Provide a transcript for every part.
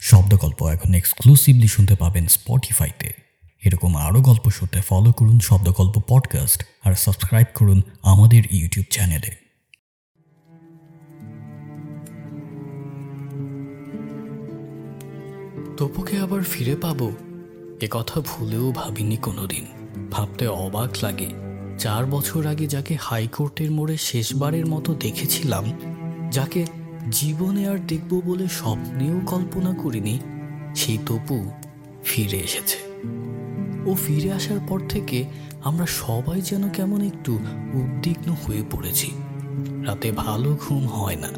শব্দগল্প এখন এক্সক্লুসিভলি শুনতে পাবেন স্পটিফাইতে এরকম আরও গল্প শুনতে ফলো করুন শব্দগল্প পডকাস্ট আর সাবস্ক্রাইব করুন আমাদের ইউটিউব চ্যানেলে তপুকে আবার ফিরে পাবো? এ কথা ভুলেও ভাবিনি কোনোদিন। ভাবতে অবাক লাগে। চার বছর আগে যাকে হাইকোর্টের মোড়ে শেষবারের মতো দেখেছিলাম, যাকে জীবনে আর দেখব বলে স্বপ্নেও কল্পনা করিনি, সেই তপু ফিরে এসেছে। ও ফিরে আসার পর থেকে আমরা সবাই যেন কেমন একটু উদ্বিগ্ন হয়ে পড়েছি। রাতে ভালো ঘুম হয় না।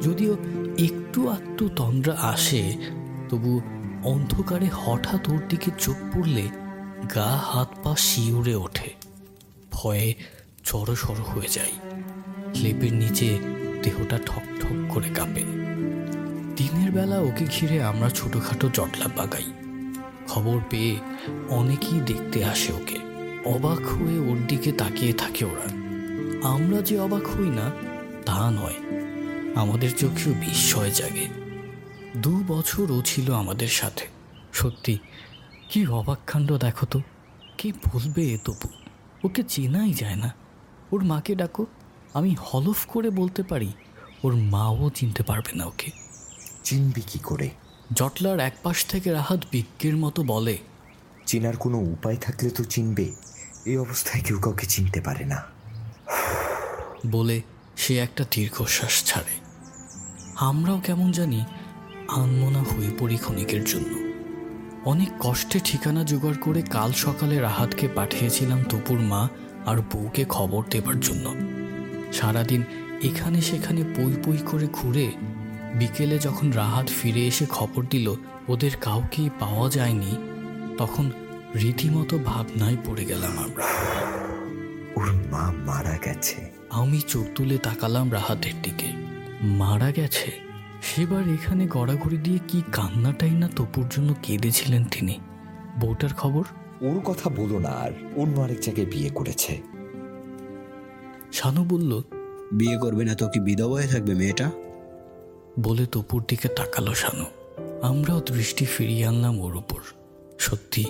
যদিও একটু আধটু তন্দ্রা আসে, তবু অন্ধকারে হঠাৎ ওর দিকে চোখ পড়লে গা হাত পা শিউরে ওঠে। ভয়ে জড়সড় হয়ে যায় লেপের নিচে দেহটা ঠক ঠক করে কাঁপে। দিনের বেলা ওকে ঘিরে আমরা ছোটোখাটো জটলা বাগাই। খবর পেয়ে অনেকেই দেখতে আসে ওকে। অবাক হয়ে ওর দিকে তাকিয়ে থাকে ওরা। আমরা যে অবাক হই না, তা নয়। আমাদের চোখেও বিস্ময় জাগে। দু বছর ও ছিল আমাদের সাথে। সত্যি, কি অবাককাণ্ড দেখো তো। কে বলবে এ তবু? ওকে চেনাই যায় না। ওর মাকে ডাকো। আমি হলফ করে বলতে পারি ওর মাও চিনতে পারবে না ওকে। চিনবি কি করে? জটলার এক পাশ থেকে রাহাত বিজ্ঞের মতো বলে চেনার কোনো উপায় থাকলে তো চিনবে এই অবস্থায় কেউ কাউকে চিনতে পারে না। বলে সে একটা দীর্ঘশ্বাস ছাড়ে। আমরাও কেমন জানি আনমনা হয়ে পড়ি ক্ষণিকের জন্য। অনেক কষ্টে ঠিকানা জোগাড় করে কাল সকালে রাহাতকে পাঠিয়েছিলাম তপুর মা আর বউকে খবর দেবার জন্য। সারাদিন এখানে সেখানে পই পই করে ঘুরে বিকেলে যখন রাহাত ফিরে এসে খবর দিল ওদের কাউকেই পাওয়া যায়নি তখন রীতিমতো ভাবনায় পড়ে গেলাম আমরা। ওর মা মারা গেছে। আমি চোখ তুলে তাকালাম রাহাতের দিকে। মারা গেছে? সেবার এখানে গড়াগড়ি দিয়ে কি কান্নাটাই না তপুর জন্য কেঁদেছিলেন তিনি? বউটার খবর? ওর কথা বলো না আর। অন্য আরেক জায়গায় বিয়ে করেছে। শানু বলল বিয়ে করবে না তো কি বিধবা হয়ে থাকবে মেয়েটা? বলে তপুর দিকে তাকালো শানু। আমরাও দৃষ্টি ফিরিয়ে আনলাম ওর উপর। সত্যি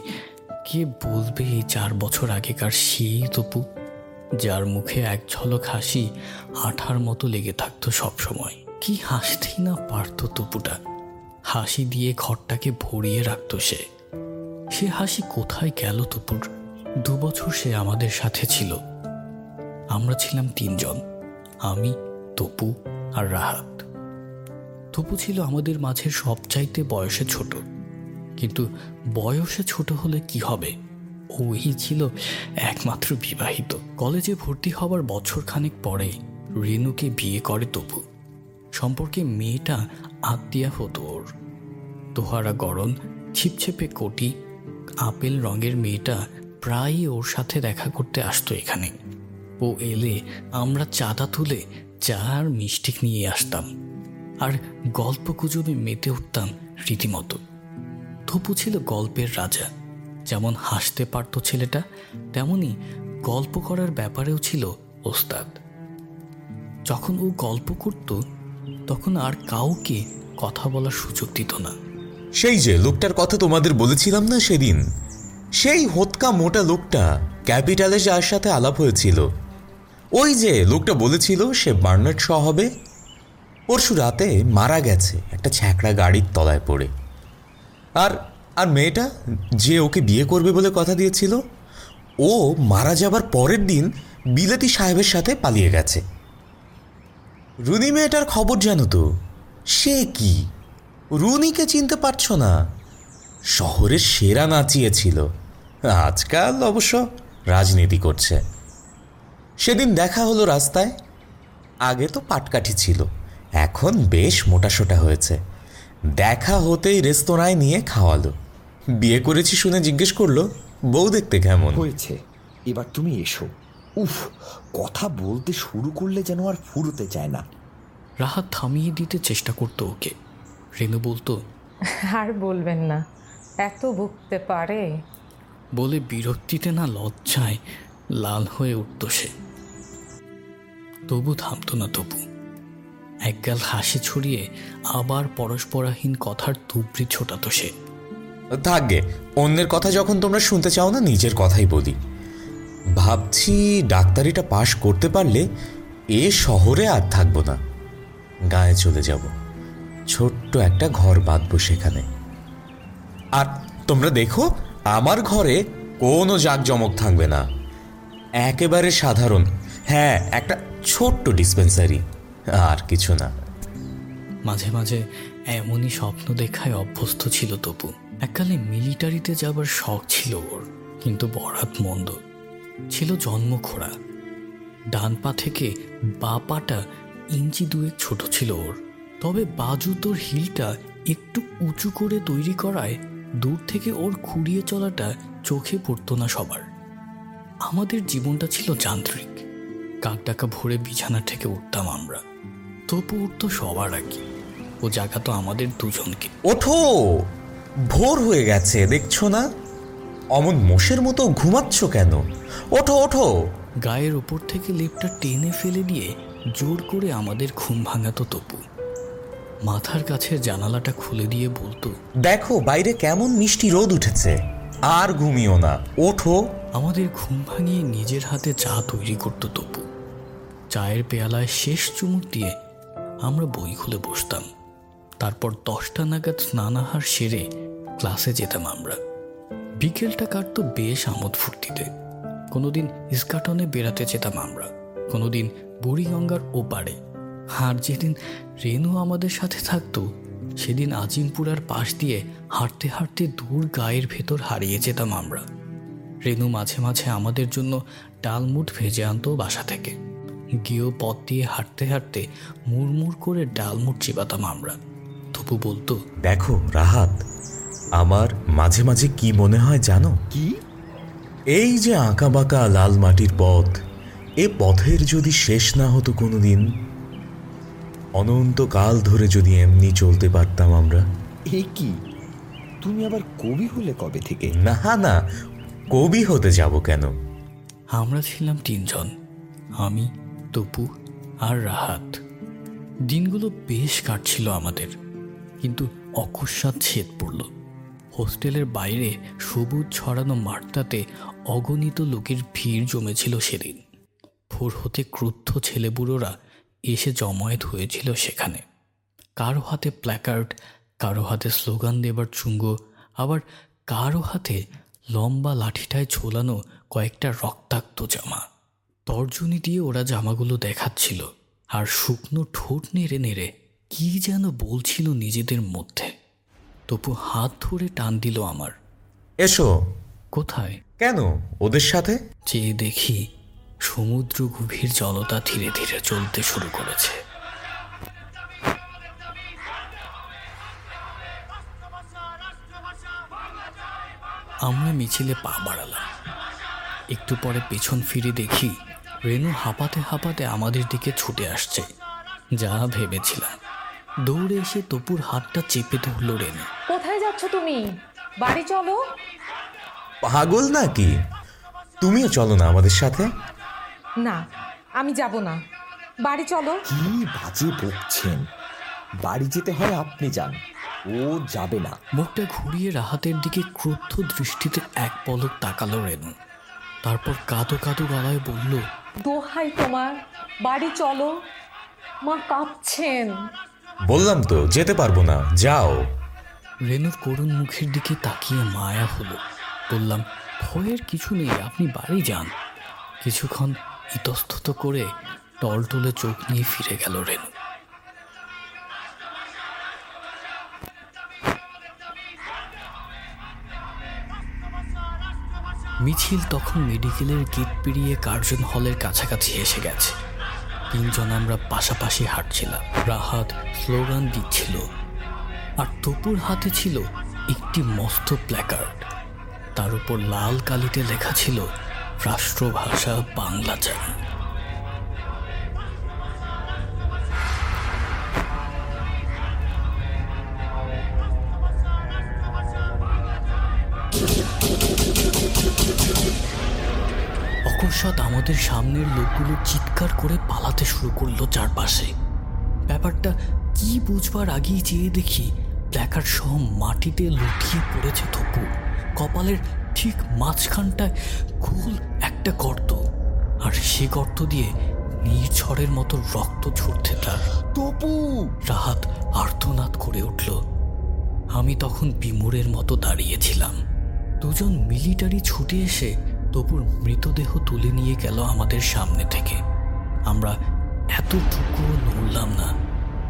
কে বলবে এই চার বছর আগেকার সেই তপু? যার মুখে এক ঝলক হাসি আঠার মতো লেগে থাকতো সবসময়। কি হাসতেই না পারতো তপুটা। হাসি দিয়ে ঘরটাকে ভরিয়ে রাখতো সে। সে হাসি কোথায় গেল তপুর? দু বছর সে আমাদের সাথে ছিল। আমরা ছিলাম তিনজন, আমি, তপু আর রাহাত। তপু ছিল আমাদের মাঝের সবচাইতে বয়সে ছোট। কিন্তু বয়সে ছোট হলে কি হবে? ওই ছিল একমাত্র বিবাহিত। কলেজে ভর্তি হবার বছর খানেক পরে রেনুকে বিয়ে করে তপু। সম্পর্কে মেয়েটা আত্মীয়া হতো ওর। তোহারা গরম ছিপছেপে কোটি, আপেল রঙের মেয়েটা প্রায়ই ওর সাথে দেখা করতে আসতো এখানে। ও এলে আমরা চাঁদা তুলে চা আর মিষ্টি নিয়ে আসতাম। আর গল্প গুজবে মেতে উঠতাম রীতিমতো। থপু ছিল গল্পের রাজা। যেমন হাসতে পারত ছেলেটা, তেমনি গল্প করার ব্যাপারেও ছিল ওস্তাদ। যখন ও গল্প করত, তখন আর কাউকে কথা বলার সুযোগ দিত না। সেই যে লোকটার কথা তোমাদের বলেছিলাম না সেদিন? সেই হোতকা মোটা লোকটা ক্যাপিটালে যার সাথে আলাপ হয়েছিল। ওই যে লোকটা বলেছিল সে বার্নার্ড শ হবে। পরশু রাতে মারা গেছে, একটা ছ্যাঁকড়া গাড়ির তলায় পড়ে। আর আর মেয়েটা যে ওকে বিয়ে করবে বলে কথা দিয়েছিল, ও মারা যাবার পরের দিন বিলেতি সাহেবের সাথে পালিয়ে গেছে। রুনি মেয়েটার খবর জানো তো, সে কি? রুনিকে চিনতে পারছ না? শহরের সেরা নাচিয়েছিল। আজকাল অবশ্য রাজনীতি করছে। সেদিন দেখা হলো রাস্তায়। আগে তো পাটকাঠি ছিল এখন বেশ মোটাসোটা হয়েছে। দেখা হতেই রেস্তোরাঁয় নিয়ে খাওয়ালো। বিয়ে করেছি শুনে জিজ্ঞেস করল বউ দেখতে কেমন? হয়েছে এবার তুমি এসো। উফ কথা বলতে শুরু করলে যেন আর ফুরোতে চায় না। রাহাত থামিয়ে দিতে চেষ্টা করতো ওকে। রেনু বলতো আর বলবেন না এত ভুগতে পারে। বলে বিরক্তিতে না লজ্জায় লাল হয়ে উঠত সে। তবু থামতো না তবু একগাল হাসি ছড়িয়ে আবার পরস্পরাহীন কথার তুবড়ি ছোটাত সে। থাকবে অন্যের কথা যখন তোমরা শুনতে চাও না, নিজের কথাই বলি। ভাবছি ডাক্তারিটা পাশ করতে পারলে এ শহরে আর থাকব না। গায়ে চলে যাব। ছোট্ট একটা ঘর বাঁধবো সেখানে। আর তোমরা দেখো, আমার ঘরে কোনো জাঁকজমক থাকবে না। একেবারে সাধারণ হ্যাঁ একটা ছোট্ট ডিসপেন্সারি আর কিছু না। মাঝে মাঝে এমনই স্বপ্ন দেখায় অভ্যস্ত ছিল তপু। এককালে মিলিটারিতে যাবার শখ ছিল ওর, কিন্তু বরাত মন্দ। ছিল জন্ম খোড়া ডান পা থেকে বা পাটা ইঞ্চি দুয়েক ছোট ছিল ওর। তবে বাজুতোর হিলটা একটু উঁচু করে তৈরি করায় দূর থেকে ওর খুঁড়িয়ে চলাটা চোখে পড়তো না সবার। আমাদের জীবনটা ছিল যান্ত্রিক। কাকডাকা ভোরে বিছানা থেকে উঠতাম আমরা। তবু উঠতো সবার আগে। ও জাগাতো আমাদের দুজনকে। ওঠো! ভোর হয়ে গেছে দেখছ না? অমন মোষের মতো ঘুমাচ্ছ কেন? ওঠো ওঠো! গায়ের ওপর থেকে লেপটা টেনে ফেলে দিয়ে জোর করে আমাদের ঘুম ভাঙাতো তপু। মাথার কাছে জানালাটা খুলে দিয়ে বলতো দেখো বাইরে কেমন মিষ্টি রোদ উঠেছে। আর ঘুমিও না। ওঠো। আমাদের ঘুম ভাঙিয়ে নিজের হাতে চা তৈরি করতো তপু। চায়ের পেয়ালায় শেষ চুমুক দিয়ে আমরা বই খুলে বসতাম। তারপর দশটা নাগাদ স্নানাহার সেরে ক্লাসে যেতাম আমরা। বিকেলটা কাটতো বেশ আমোদ ফুর্তিতে। কোনোদিন ইস্কাটনে বেড়াতে যেতাম আমরা, কোনোদিন বুড়িগঙ্গার ওপারে। আর যেদিন রেনু আমাদের সাথে থাকতো, সেদিন আজিমপুরার পাশ দিয়ে হাঁটতে হাঁটতে দূর গায়ের ভেতর হারিয়ে যেতাম আমরা। রেনু মাঝে মাঝে আমাদের জন্য ডালমুট ভেজে আনতো বাসা থেকে। গিয়েও পথ দিয়ে হাঁটতে হাঁটতে মুড়মুড় করে ডালমুট চিবাতাম আমরা। তবু বলতো দেখো রাহাত আমার মাঝে মাঝে কি মনে হয় জানো? কি? এই যে আঁকা বাঁকা লাল মাটির পথ এ পথের যদি শেষ না হতো কোনোদিন অনন্তকাল ধরে যদি এমনি চলতে পারতাম আমরা। এ কি? তুমি আবার কবি হলে কবে থেকে? না না কবি হতে যাব কেন? আমরা ছিলাম তিনজন আমি তপু আর রাহাত। দিনগুলো বেশ কাটছিল আমাদের, কিন্তু অকস্মাৎ ছেদ পড়ল। হোস্টেলের বাইরে সবুজ ছড়ানো মাঠটাতে অগণিত লোকের ভিড় জমেছিল সেদিন। ভোর হতে ক্রুদ্ধ ছেলেবুড়োরা এসে জমায়েত হয়েছিল সেখানে। কারও হাতে প্ল্যাকার্ড কারও হাতে স্লোগান দেবার চুঙ্গ, আবার কারও হাতে লম্বা লাঠিটায় ঝোলানো কয়েকটা রক্তাক্ত জামা। তর্জনী দিয়ে ওরা জামাগুলো দেখাচ্ছিল আর শুকনো ঠোঁট নেড়ে নেড়ে কি যেন বলছিল নিজেদের মধ্যে। তবু হাত ধরে টান দিল আমার। এসো। কোথায়? কেন? ওদের সাথে? চেয়ে দেখি সমুদ্র গভীর জলতা ধীরে ধীরে চলতে শুরু করেছে। আমরা মিছিলে পা বাড়ালাম। একটু পরে পেছন ফিরে দেখি রেনু হাঁপাতে হাঁপাতে আমাদের দিকে ছুটে আসছে। যা ভেবেছিলাম। দৌড়ে এসে তপুর হাতটা চেপে ধরল রেনু কোথায় যাচ্ছ তুমি? বাড়ি চলো। পাগল নাকি? তুমিও চলো না আমাদের সাথে। না আমি যাব না। বাড়ি চলো। কি বাজে বকছেন। বাড়ি যেতে হয় আপনি যান। ও যাবে না। মুখটা ঘুরিয়ে রাহাতের দিকে ক্রুদ্ধ দৃষ্টিতে এক পলক তাকালো রেনু তারপর কাঁদো কাঁদো গলায় বলল দোহাই তোমার। বাড়ি চলো। মা কাঁপছেন। বললাম তো যেতে পারব না যাও। রেনুর করুণ মুখের দিকে তাকিয়ে মায়া হলো। বললাম ভয়ের কিছু নেই আপনি বাড়ি যান। কিছুক্ষণ ইতস্তত করে টলটলে চোখ নিয়ে ফিরে গেল রেনু মিছিল তখন মেডিকেলের গেট পেরিয়ে কার্জন হলের কাছাকাছি এসে গেছে। তিনজন আমরা পাশাপাশি হাঁটছিলাম। রাহাত স্লোগান দিচ্ছিল, আর তপুর হাতে ছিল একটি মস্ত প্ল্যাকার্ড তার উপর লাল কালিতে লেখা ছিল, রাষ্ট্রভাষা বাংলা চাই অকস্মাৎ আমাদের সামনের লোকগুলো চিৎকার করে পালাতে শুরু করল চারপাশে। ব্যাপারটা কি বুঝবার আগেই চেয়ে দেখি প্ল্যাকার সহ মাটিতে লুটিয়ে পড়েছে তপু কপালের ঠিক মাঝখানটায় গোল একটা গর্ত আর সে গর্ত দিয়ে নির্ঝড়ের মতো রক্ত ঝরতে তার। তপু! রাহাত আর্তনাদ করে উঠল। আমি তখন বিমূরের মতো দাঁড়িয়েছিলাম। দুজন মিলিটারি ছুটে এসে তপুর মৃতদেহ তুলে নিয়ে গেল আমাদের সামনে থেকে। আমরা এতটুকুও নড়লাম না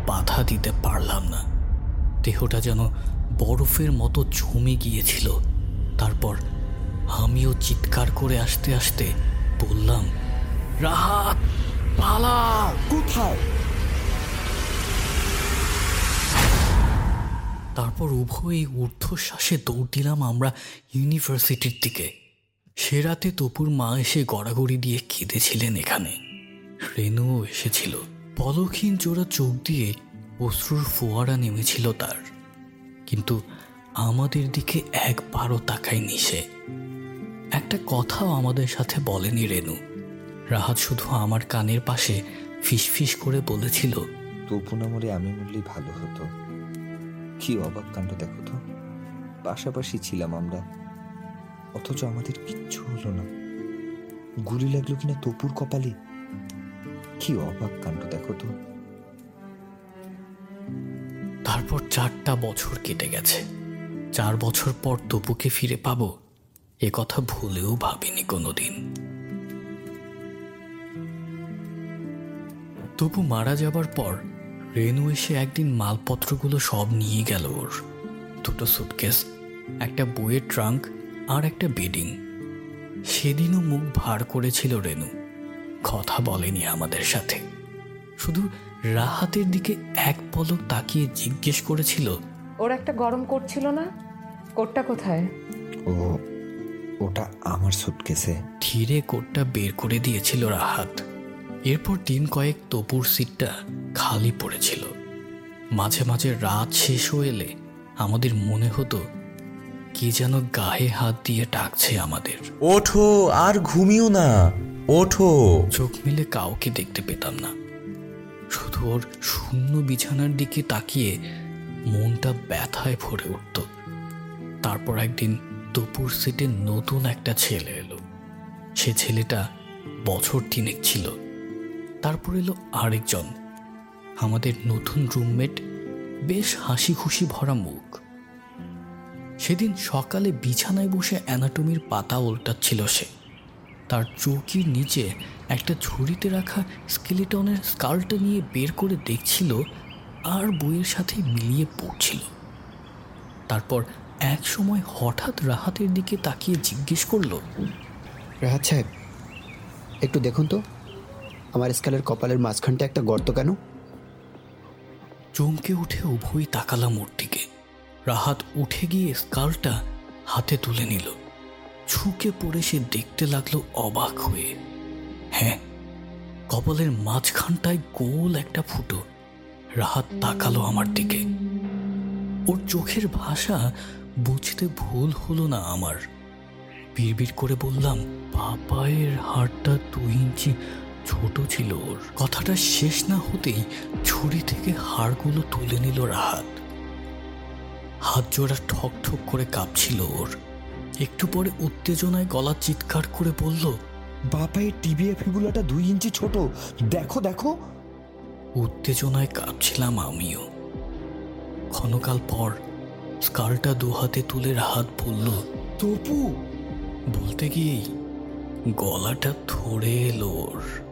বাধা দিতে পারলাম না। দেহটা যেন বরফের মতো জমে গিয়েছিল। তারপর আমিও চিৎকার করে আসতে আসতে বললাম রাহাত পালা কোথায়? তারপর উভয়ই ঊর্ধ্বশ্বাসে দৌড় দিলাম আমরা ইউনিভার্সিটির দিকে। সে রাতে তপুর মা এসে গড়াগড়ি দিয়ে কেঁদেছিলেন এখানে। রেনুও এসেছিল। পলকহীন জোড়া চোখ দিয়ে অশ্রুর ফোয়ারা নেমেছিল তার। কিন্তু আমাদের দিকে একবারও তাকায়নি সে। একটা কথাও আমাদের সাথে বলেনি রেনু রাহাত শুধু আমার কানের পাশে ফিসফিস করে বলেছিল, তপু না মরে আমি মরলেই ভালো হতো। কি অবাক কাণ্ড দেখো তো। পাশাপাশি ছিলাম আমরা। অথচ আমাদের কিচ্ছু হলো না। গুলি লাগল কিনা তপুর কপালে? কি অবাক কাণ্ড, দেখো তো। তারপর চারটা বছর কেটে গেছে। চার বছর পর তপুকে ফিরে পাব, এ কথা ভুলেও ভাবিনি কোনোদিন। তপু মারা যাবার পর রেনু এসে একদিন মালপত্রগুলো সব নিয়ে গেল ওর। দুটো সুটকেস একটা বইয়ের ট্রাঙ্ক আর একটা বেডিং। সেদিনও মুখ ভার করেছিল রেনু। কথা বলেনি আমাদের সাথে। শুধু রাহাতের দিকে এক পলক তাকিয়ে জিজ্ঞেস করেছিল ওর একটা গরম করছিল না? কোটটা কোথায়? ও ওটা আমার সুটকেসে। ধীরে কোটটা বের করে দিয়েছিল রাহাত। এরপর দিন কয়েক তপুর সিটটা খালি পড়েছিল। মাঝে মাঝে রাত শেষ হয়ে এলে আমাদের মনে হতো কে যেন গায়ে হাত দিয়ে ডাকছে আমাদের। ওঠো আর ঘুমিও না। ওঠো। চোখ মিলে কাউকে দেখতে পেতাম না। শুধু ওর শূন্য বিছানার দিকে তাকিয়ে মনটা ব্যথায় ভরে উঠত। তারপর একদিন দুপুর সিটে নতুন একটা ছেলে এলো। সে ছেলেটা বছর তিনেক ছিল। তারপর এলো আরেকজন। আমাদের নতুন রুমমেট বেশ হাসি খুশি ভরা মুখ। সেদিন সকালে বিছানায় বসে অ্যানাটমির পাতা উল্টাচ্ছিল সে। তার চৌকির নিচে একটা ঝুড়িতে রাখা স্কেলিটনের স্কালটা নিয়ে বের করে দেখছিল আর বইয়ের সাথে মিলিয়ে পড়ছিল। তারপর এক সময় হঠাৎ রাহাতের দিকে তাকিয়ে জিজ্ঞেস করল রাহাত সাহেব একটু দেখুন তো আমার স্কালের কপালের মাঝখানটা একটা গর্ত কেন? চমকে উঠে উভয়ই তাকালাম ওর দিকে। রাহাত উঠে গিয়ে স্কালটা হাতে তুলে নিল। ছুকে পড়ে সে দেখতে লাগল অবাক হয়ে। হ্যাঁ কপালের মাঝখানটায় গোল একটা ফুটো। রাহাত তাকালো আমার দিকে। ওর চোখের ভাষা বুঝতে ভুল হলো না আমার। বিড়বিড় করে বললাম পাপায়ের হাড়টা দু ইঞ্চি ছোট ছিল ওর। কথাটা শেষ না হতেই ছুরি থেকে হাড়গুলো তুলে নিল রাহাত। হাত জোড়া ঠক ঠক করে কাঁপছিল ওর। একটু পরে উত্তেজনায় গলা চিৎকার করে বলল বাপায়ের টিবিএ ফিবুলাটা দুই ইঞ্চি ছোট দেখো দেখো। উত্তেজনায় কাঁপছিলাম আমিও। ক্ষণকাল পর স্কালটা দু হাতে তুলে হাত বলল তপু! বলতে গিয়েই গলাটা ধরে এলো ওর।